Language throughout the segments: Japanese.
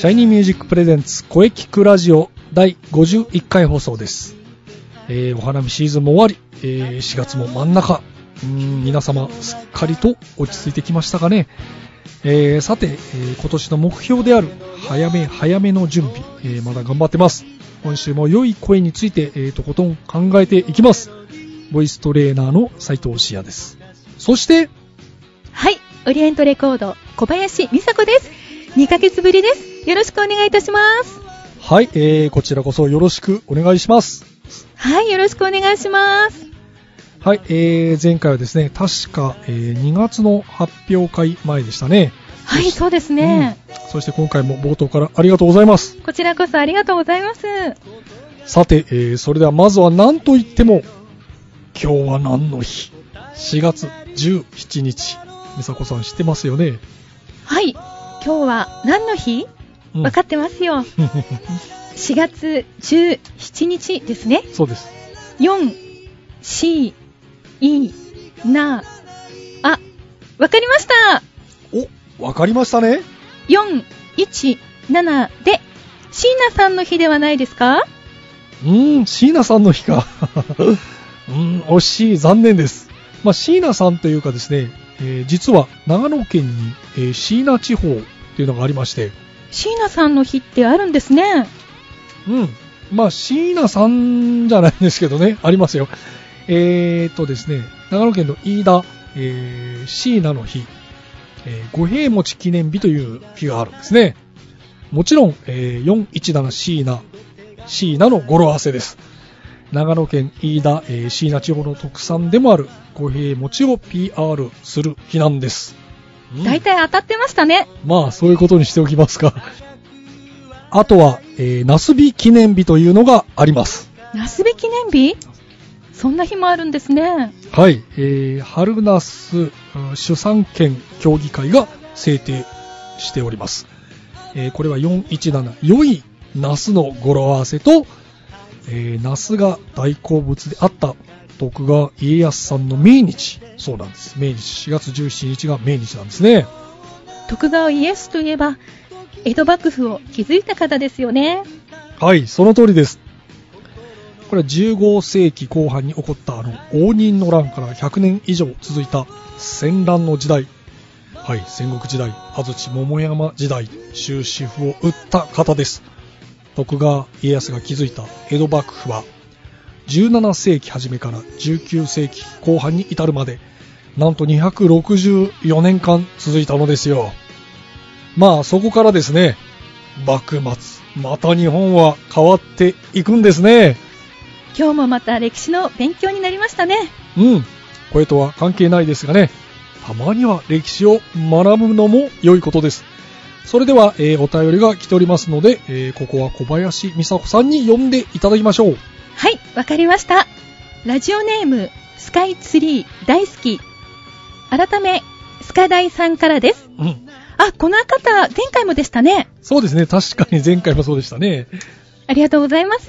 シャイニーミュージックプレゼンツ声キクラジオ第51回放送です。えー、お花見シーズンも終わり、えー、4月も真ん中、うん皆様すっかりと落ち着いてきましたかね。えー、さて、えー今年の目標である早め早めの準備、えーまだ頑張ってます。今週も良い声について、えー、とことん考えていきます。ボイストレーナーの斉藤慎也です。そして、はい、オリエントレコード小林美佐子です。2ヶ月ぶりです。よろしくお願いいたします。はい、えー、こちらこそよろしくお願いします。はい、よろしくお願いします。はい、えー、前回はですね、確か、えー2月の発表会前でしたね。はい、そうですね。うんそして今回も冒頭からありがとうございます。こちらこそありがとうございます。さて、えー、それではまずは何と言っても、今日は何の日 ?4 月17日。美佐子さん知ってますよね？はい、今日は何の日？うんわかってますよ。4月17日ですね。そうです。4、4、い、な、あ、わかりましたお、わかりましたね !4、1、7で、椎名さんの日ではないですかうーん、椎名さんの日か。うーん、惜しい、残念です。まあ、椎名さんというかですね、えー実は長野県に、えー椎名地方っていうのがありまして、椎名さんの日ってあるんですね。うん。まあ、椎名さんじゃないんですけどね、ありますよ。えーっとですね、長野県の飯田、えー、椎名の日、えー五平餅記念日という日があるんですね。もちろん、えー417椎名、椎名の語呂合わせです。長野県飯田、えー椎名地方の特産でもある五平餅を PR する日なんです。うん大体当たってましたね。まあ、そういうことにしておきますか。あとは、えー、ナスビ記念日というのがあります。ナスビ記念日？そんな日もあるんですね。はい、えー、春ナスうん主産権協議会が制定しております。えーこれは417、良いナスの語呂合わせと、えー、ナスが大好物であった徳川家康さんの命日。そうなんです。命日、4月17日が命日なんですね。徳川家康といえば、江戸幕府を築いた方ですよね。はい、その通りです。これは15世紀後半に起こったあの応仁の乱から100年以上続いた戦乱の時代。はい、戦国時代、安土桃山時代、終止符を打った方です。徳川家康が築いた江戸幕府は、17世紀初めから19世紀後半に至るまで、なんと264年間続いたのですよ。まあそこからですね、幕末、また日本は変わっていくんですね。今日もまた歴史の勉強になりましたね。うん。これとは関係ないですがね、たまには歴史を学ぶのも良いことです。それでは、えーお便りが来ておりますので、えーここは小林美佐子さんに読んでいただきましょう。はい、わかりました。ラジオネーム、スカイツリー大好き。改め、スカダイさんからです。うん。あ、この方、前回もでしたね。そうですね。確かに前回もそうでしたね。ありがとうございます。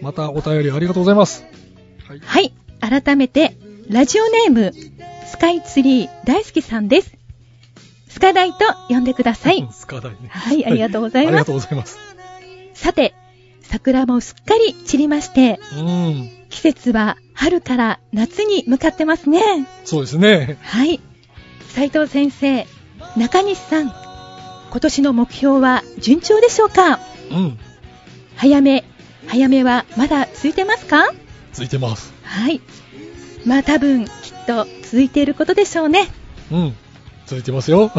またお便りありがとうございます。はい。はい、改めて、ラジオネーム、スカイツリー大好きさんです。スカダイと呼んでください。スカダイね。はいありがとうございます ありがとうございます。さて、桜もすっかり散りまして、うん。季節は春から夏に向かってますね。そうですね。はい。斉藤先生、中西さん、今年の目標は順調でしょうか？うん。早め、早めはまだ続いてますか？ついてます。はい。まあ多分、きっと続いていることでしょうね。うん。ついてますよ。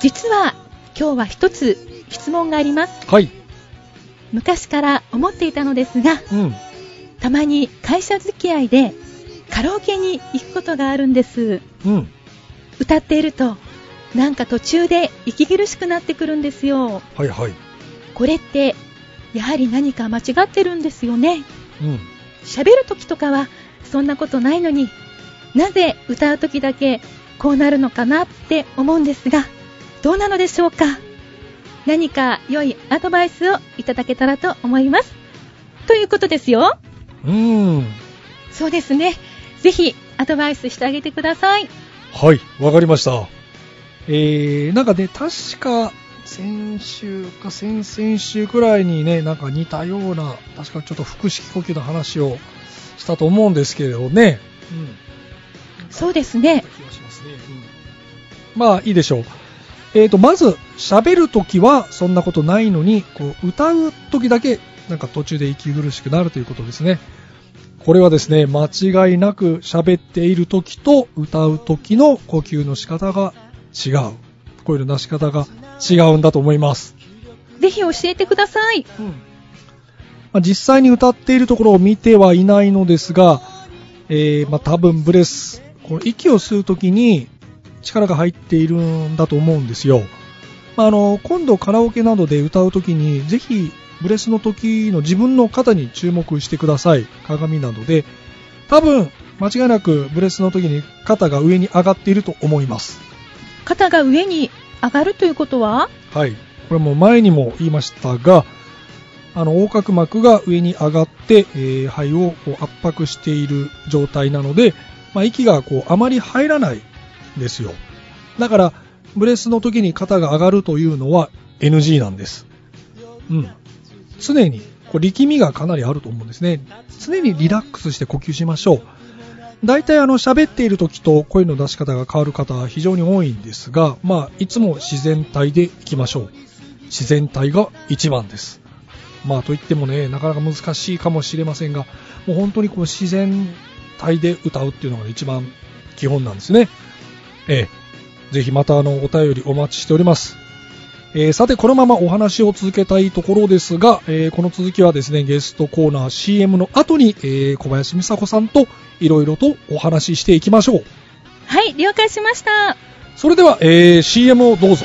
実は、今日は一つ質問があります。はい。昔から思っていたのですが、うん。たまに会社付き合いで、カラオケに行くことがあるんです。うん。歌っていると、なんか途中で息苦しくなってくるんですよ。はいはい。これって、やはり何か間違ってるんですよね。うん。喋る時とかはそんなことないのになぜ歌う時だけこうなるのかなって思うんですがどうなのでしょうか？何か良いアドバイスをいただけたらと思いますということですようん。そうですねぜひアドバイスしてあげてくださいはい、わかりました。えー、なんかね、確か、先週か先々週くらいにね、なんか似たような、確かちょっと腹式呼吸の話をしたと思うんですけれどね。うん。そうですね。まあ、いいでしょう。えーと、まず、喋るときはそんなことないのに、こう、歌うときだけ、なんか途中で息苦しくなるということですね。これはですね、間違いなく喋っているときと歌うときの呼吸の仕方が違う。声の出し方が違うんだと思います。ぜひ教えてくださいまあ、実際に歌っているところを見てはいないのですが、えーまあ、多分ブレス、この息を吸うときに力が入っているんだと思うんですよ。まあ、あの今度カラオケなどで歌うときにぜひブレスの時の自分の肩に注目してください。鏡などで。多分間違いなくブレスの時に肩が上に上がっていると思います。肩が上に上がるということは？はい。これも前にも言いましたが、あの、横隔膜が上に上がって、えー肺をこう圧迫している状態なので、まあ、息がこうあまり入らないんですよ。だから、ブレスの時に肩が上がるというのは NG なんです。うん。常に、こう力みがかなりあると思うんですね。常にリラックスして呼吸しましょう。大体あの喋っている時と声の出し方が変わる方は非常に多いんですが、まあいつも自然体でいきましょう。自然体が一番です。まあといってもね、なかなか難しいかもしれませんが、もう本当にこう自然体で歌うっていうのが一番基本なんですね。ええ。ぜひまたあのお便りお待ちしております。えーさて、このままお話を続けたいところですが、えーこの続きはですね、ゲストコーナー CM の後に、えー小林美佐子さんといろいろとお話ししていきましょう。はい了解しましたそれでは、えー CM をどうぞ。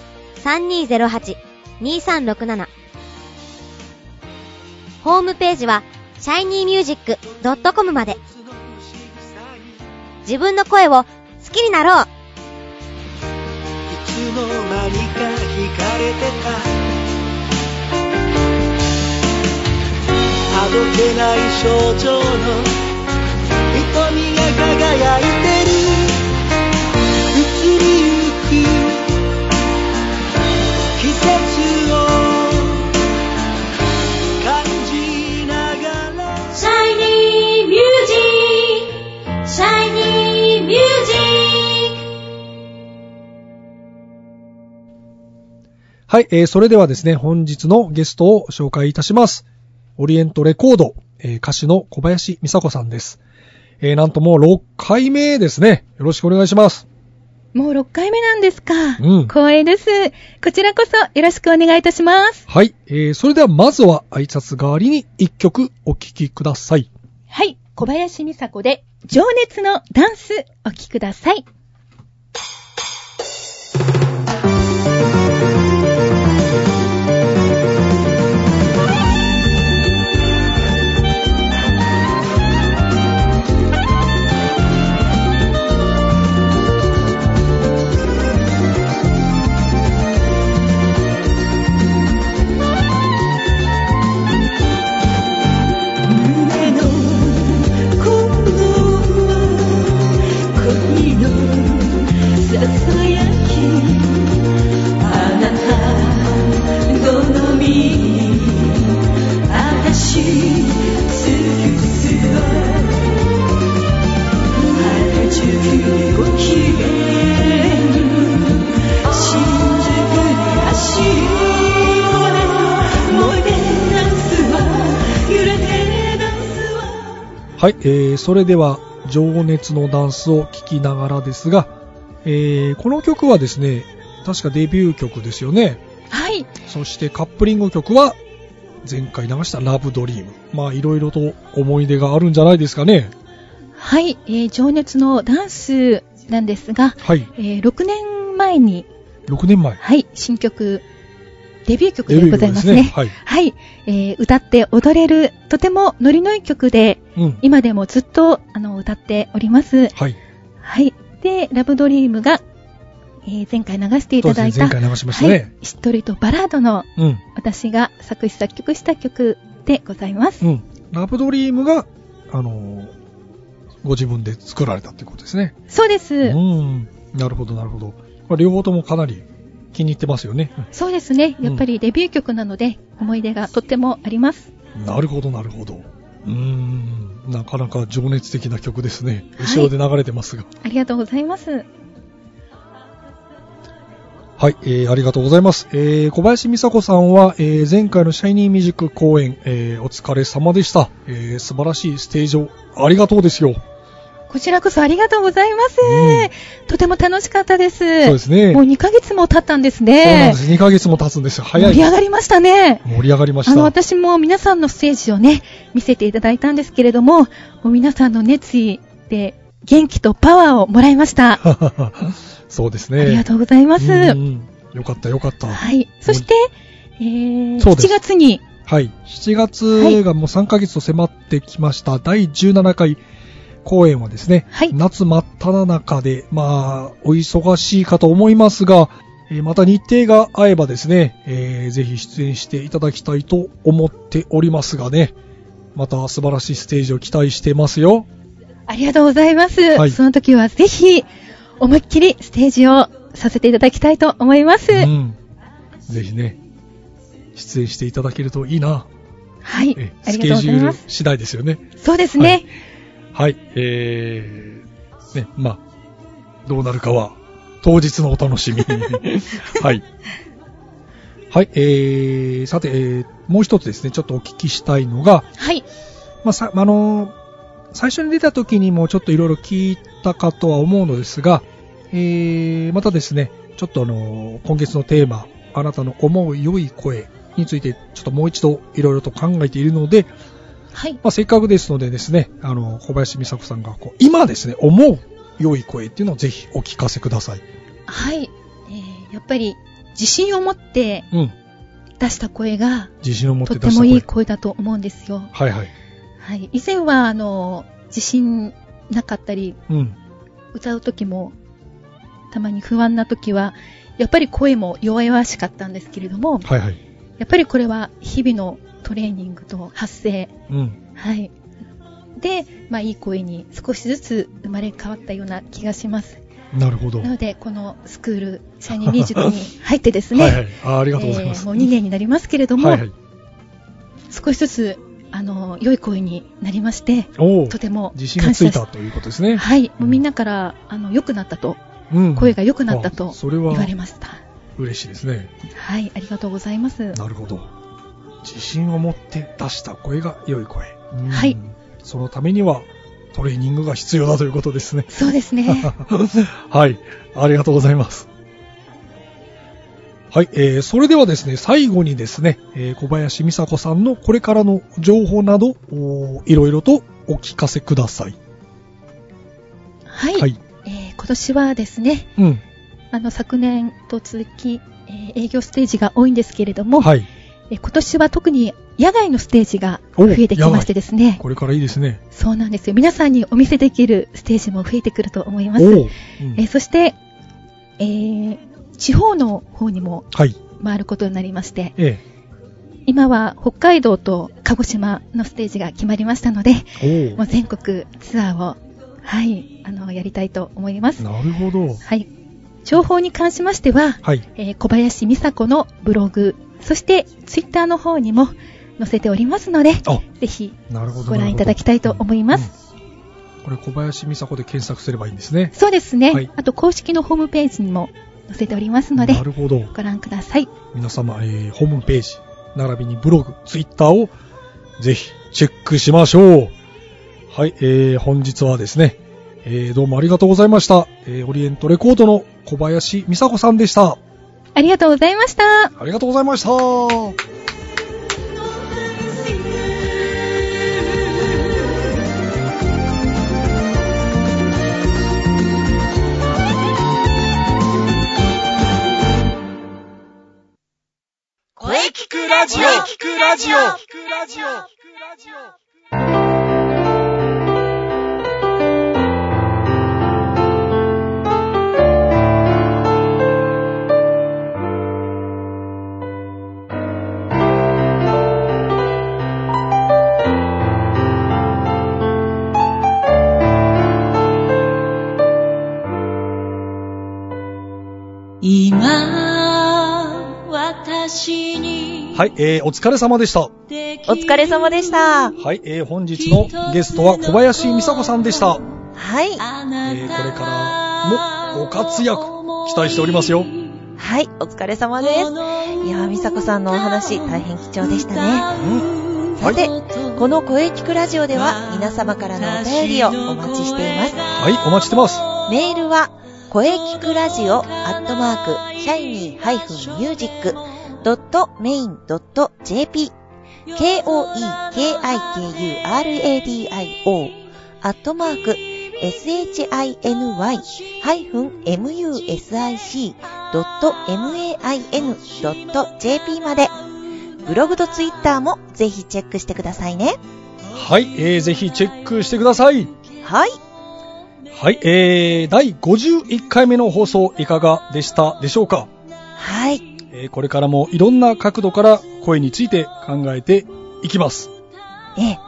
03-3208-2367ホームページは shinymusic.com まで。自分の声を好きになろう。いつの間にか惹かれてた。あどけない症状の瞳が輝いてる。はい、えーそれではですね、本日のゲストを紹介いたします。オリエントレコード、えー歌手の小林美佐子さんです。えーなんともう6回目ですね。よろしくお願いします。もう6回目なんですか。うん光栄です。こちらこそよろしくお願いいたします。はい、えーそれではまずは挨拶代わりに1曲お聴きください。はい。小林美佐子で、情熱のダンス、お聴きください。「はい、えー、それでは、情熱のダンスを聴きながらですが、えー、この曲はですね、確かデビュー曲ですよね。はい。そしてカップリング曲は、前回流したラブドリーム。まあ、いろいろと思い出があるんじゃないですかね。はい、えー情熱のダンスなんですが、はい。えー6年前に、6年前。はい、新曲、デビュー曲でございますね。すね。はい。はい、えー歌って踊れる、とてもノリのいい曲で、うん。今でもずっとあの歌っております。はい。はい。で、ラブドリームが、えー前回流していただいた、前回流しましたはねい、しっとりとバラードのうん。私が作詞作曲した曲でございます。うん。ラブドリームが、あのーご自分で作られたっていうことですね。そうです。うん。なるほど、なるほど。両方ともかなり気に入ってますよね。そうですね。やっぱりデビュー曲なので、思い出がとってもあります。なるほど、なるほど。うーん。なかなか情熱的な曲ですね。はい後ろで流れてますが。ありがとうございます。はい、えー、ありがとうございます。えー、小林美佐子さんは、えー、前回のシャイニーミュージック公演、えー、お疲れ様でした。えー、素晴らしいステージをありがとうですよ。こちらこそありがとうございます。うんとても楽しかったです。そうですね。もう2ヶ月も経ったんですそうなんねで。す。2ヶ月も経つんですよ。早い盛り上がりましたね。盛り上がりました。あの、私も皆さんのステージをね、見せていただいたんですけれども、もう皆さんの熱意で元気とパワーをもらいました。そうですね。ありがとうございます。よかった、よかった。はい。そして、えー、そうです7月に、はい。7月がもう3ヶ月と迫ってきました。第17回公演はですね、はい夏真っ只中で、まあ、お忙しいかと思いますが、えーまた日程が合えばですね、えーぜひ出演していただきたいと思っておりますがね、また素晴らしいステージを期待してますよ。ありがとうございます。はいその時はぜひ、思いっきりステージをさせていただきたいと思います。うん。ぜひね、出演していただけるといいな。はいえ。ありがとうごスケジュールざいます。次第ですよね。そうですね。はい、えー、ね、まあ、どうなるかは、当日のお楽しみ。はい。はい、えー、さて、えー、もう一つですね、ちょっとお聞きしたいのが、はい。まあ、さ、あのー最初に出た時にもちょっといろいろ聞いたかとは思うのですが、えー、またですね、ちょっとあのー今月のテーマ、あなたの思う良い声について、ちょっともう一度いろいろと考えているので、はい。まあ、せっかくですのでですね、あの、小林美佐子さんが、こう、今ですね、思う良い声っていうのをぜひお聞かせください。はい。えー、やっぱり、自信を持ってうん。出した声が、自信を持ってと出した声。ってもいい声だと思うんですよ。はいはい。はい。以前は、あの、自信なかったり、うん。歌う時も、たまに不安な時は、やっぱり声も弱々しかったんですけれども、はいはい。やっぱりこれは日々のトレーニングと発声、うん。はい。で、まあいい声に少しずつ生まれ変わったような気がします。なるほど。なので、このスクール、シャイニーミュージックに入ってですね、はいはい。あありがとうございます。えーもう2年になりますけれども、はいはい。少しずつ、あの、良い声になりまして、とても自信が感謝しついたということですね。はい。もうみんなから、あの、良くなったと、うん。声が良くなったあとそれは言われました。嬉しいですね。はい。ありがとうございます。なるほど。自信を持って出した声が良い声。うんはい。そのためには、トレーニングが必要だということですね。そうですね。はい。ありがとうございます。はい。えー、それではですね、最後にですね、えー小林美佐子さんのこれからの情報など、いろいろとお聞かせください。はい。はい。えー今年はですね、うん。あの、昨年と続き、えー営業ステージが多いんですけれども、はい。えー今年は特に野外のステージがお増えてきましてですね、これからいいですね。そうなんですよ。皆さんにお見せできるステージも増えてくると思います。うんえーそして、えー地方の方にもはい。回ることになりまして、え今は北海道と鹿児島のステージが決まりましたので、もう全国ツアーを、はい、あの、やりたいと思います。なるほど。はい。情報に関しましては、はい。えー小林美佐子のブログ、そしてツイッターの方にも載せておりますので、あ、ぜひ。ご覧いただきたいと思います。うんこれ小林美佐子で検索すればいいんですね。そうですね、はいあと公式のホームページにも載せておりますのでな、るほど。ご覧ください。皆様、えーホームページ、並びにブログ、ツイッターをぜひチェックしましょう。はい、えー、本日はですね、えー、どうもありがとうございました。えー、オリエントレコードの小林美佐子さんでした。ありがとうございました。ありがとうございました。声聞くラジオ聞くラジオ聞くラジオ今はい、えー、お疲れ様でした。お疲れ様でした。はい、えー、本日のゲストは小林美佐子さんでした。はい。えー、これからもご活躍期待しておりますよ。はい、お疲れ様です。いやー、美佐子さんのお話、大変貴重でしたね。うん。はい、さて、この声聞くラジオでは、皆様からのお便りをお待ちしています。はい、お待ちしてます。メールは、声聞くラジオアットマーク、シャイニー -music.main.jp k-o-e-k-i-k-u-r-a-d-i-o アットマーク、shiny-music.main.jp まで、ブログとツイッターもぜひチェックしてくださいね。はい、えー、ぜひチェックしてください。はい。はい、えー、第51回目の放送いかがでしたでしょうか？はい。えーこれからもいろんな角度から声について考えていきます。ええ、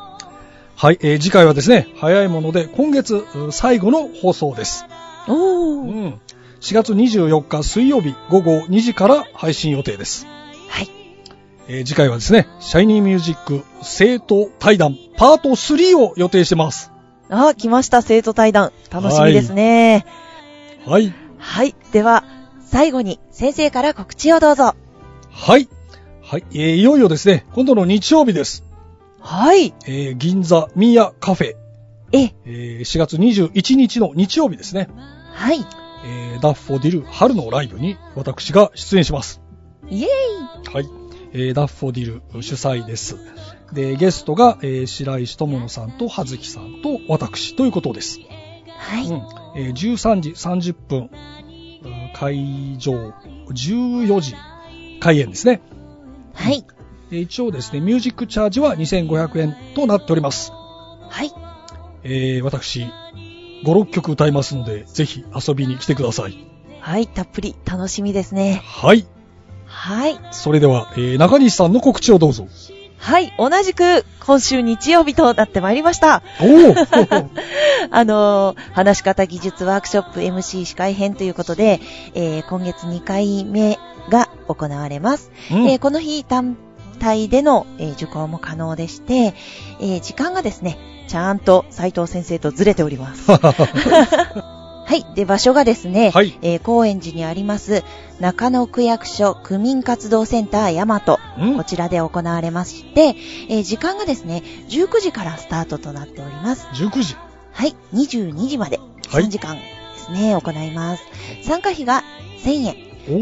はい、えー次回はですね、早いもので今月う最後の放送です。おー。うん。4月24日水曜日午後2時から配信予定です。はい。えー次回はですね、シャイニーミュージック生徒対談パート3を予定してます。あー、来ました、生徒対談。楽しみですね。はい。はい。では、最後に先生から告知をどうぞ。はい。はい、えーいよいよですね、今度の日曜日です。はい。えー銀座ミーヤカフェ、え、えー4月21日の日曜日ですね。はい。えーダッフォディル春のライブに私が出演します。イエはい。えーダッフォディル主催です。で、ゲストが、えー白石智乃さんと葉月さんと私ということです。ーイ。はい。うん。えー13時30分、うん会場、14時開演ですね。はい。えー一応ですね、ミュージックチャージは2500円となっております。はい。えー私、5、6曲歌いますので、ぜひ遊びに来てください。はい。たっぷり楽しみですね。はい。はい。それでは、えー中西さんの告知をどうぞ。はい。同じく、今週日曜日となってまいりました。おー あのー話し方技術ワークショップ MC 司会編ということで、えー今月2回目が行われます。うんえーこの日単体での、えー受講も可能でして、えー時間がですね、ちゃんと斉藤先生とずれております。はい。で、場所がですね、はいえー高円寺にあります、中野区役所区民活動センター大和。うんこちらで行われまして、えー時間がですね、19時からスタートとなっております。19時。はい。22時まで、はい3時間ですね、行います。参加費が1000円。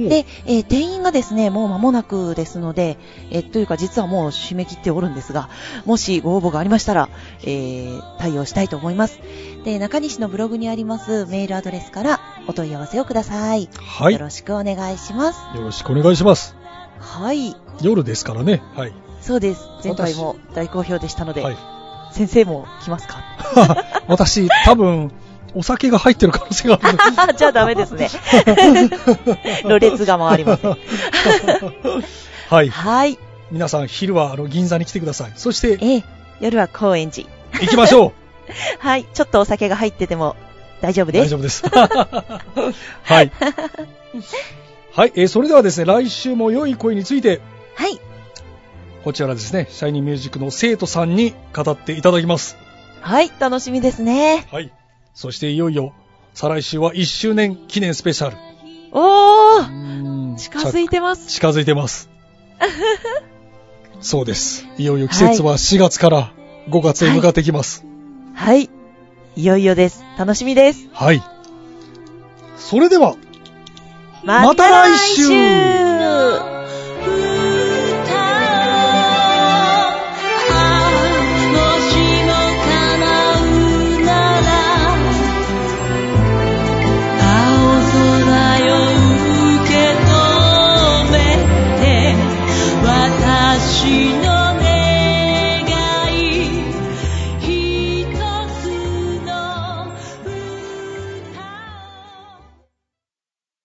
で、えー定員がですね、もう間もなくですので、えーというか実はもう締め切っておるんですが、もしご応募がありましたら、えー対応したいと思います。で、中西のブログにありますメールアドレスからお問い合わせをください。はい。よよろしくお願いします。ろしくお願いします。はい。夜ですからね。はい。そうです。前回も大好評でしたので、はい。先生も来ますか？私、多分、お酒が入ってる可能性がある。じゃあダメですね。ろれつが回りません。はい。はい。皆さん、昼はあの銀座に来てください。そして、ええ、夜は高円寺。行きましょう はい。ちょっとお酒が入ってても大丈夫です。大丈夫です。はい。はい、えーそれではですね、来週も良い声について、はい。こちらですね、シャイニーミュージックの生徒さんに語っていただきます。はい。楽しみですね。はい。そしていよいよ、再来週は1周年記念スペシャル。おー近づいてます。近づいてます。そうです。いよいよ季節は4月から5月へ向かってきます。ははい。いよいよです。楽しみです。はい。それでは、また来週週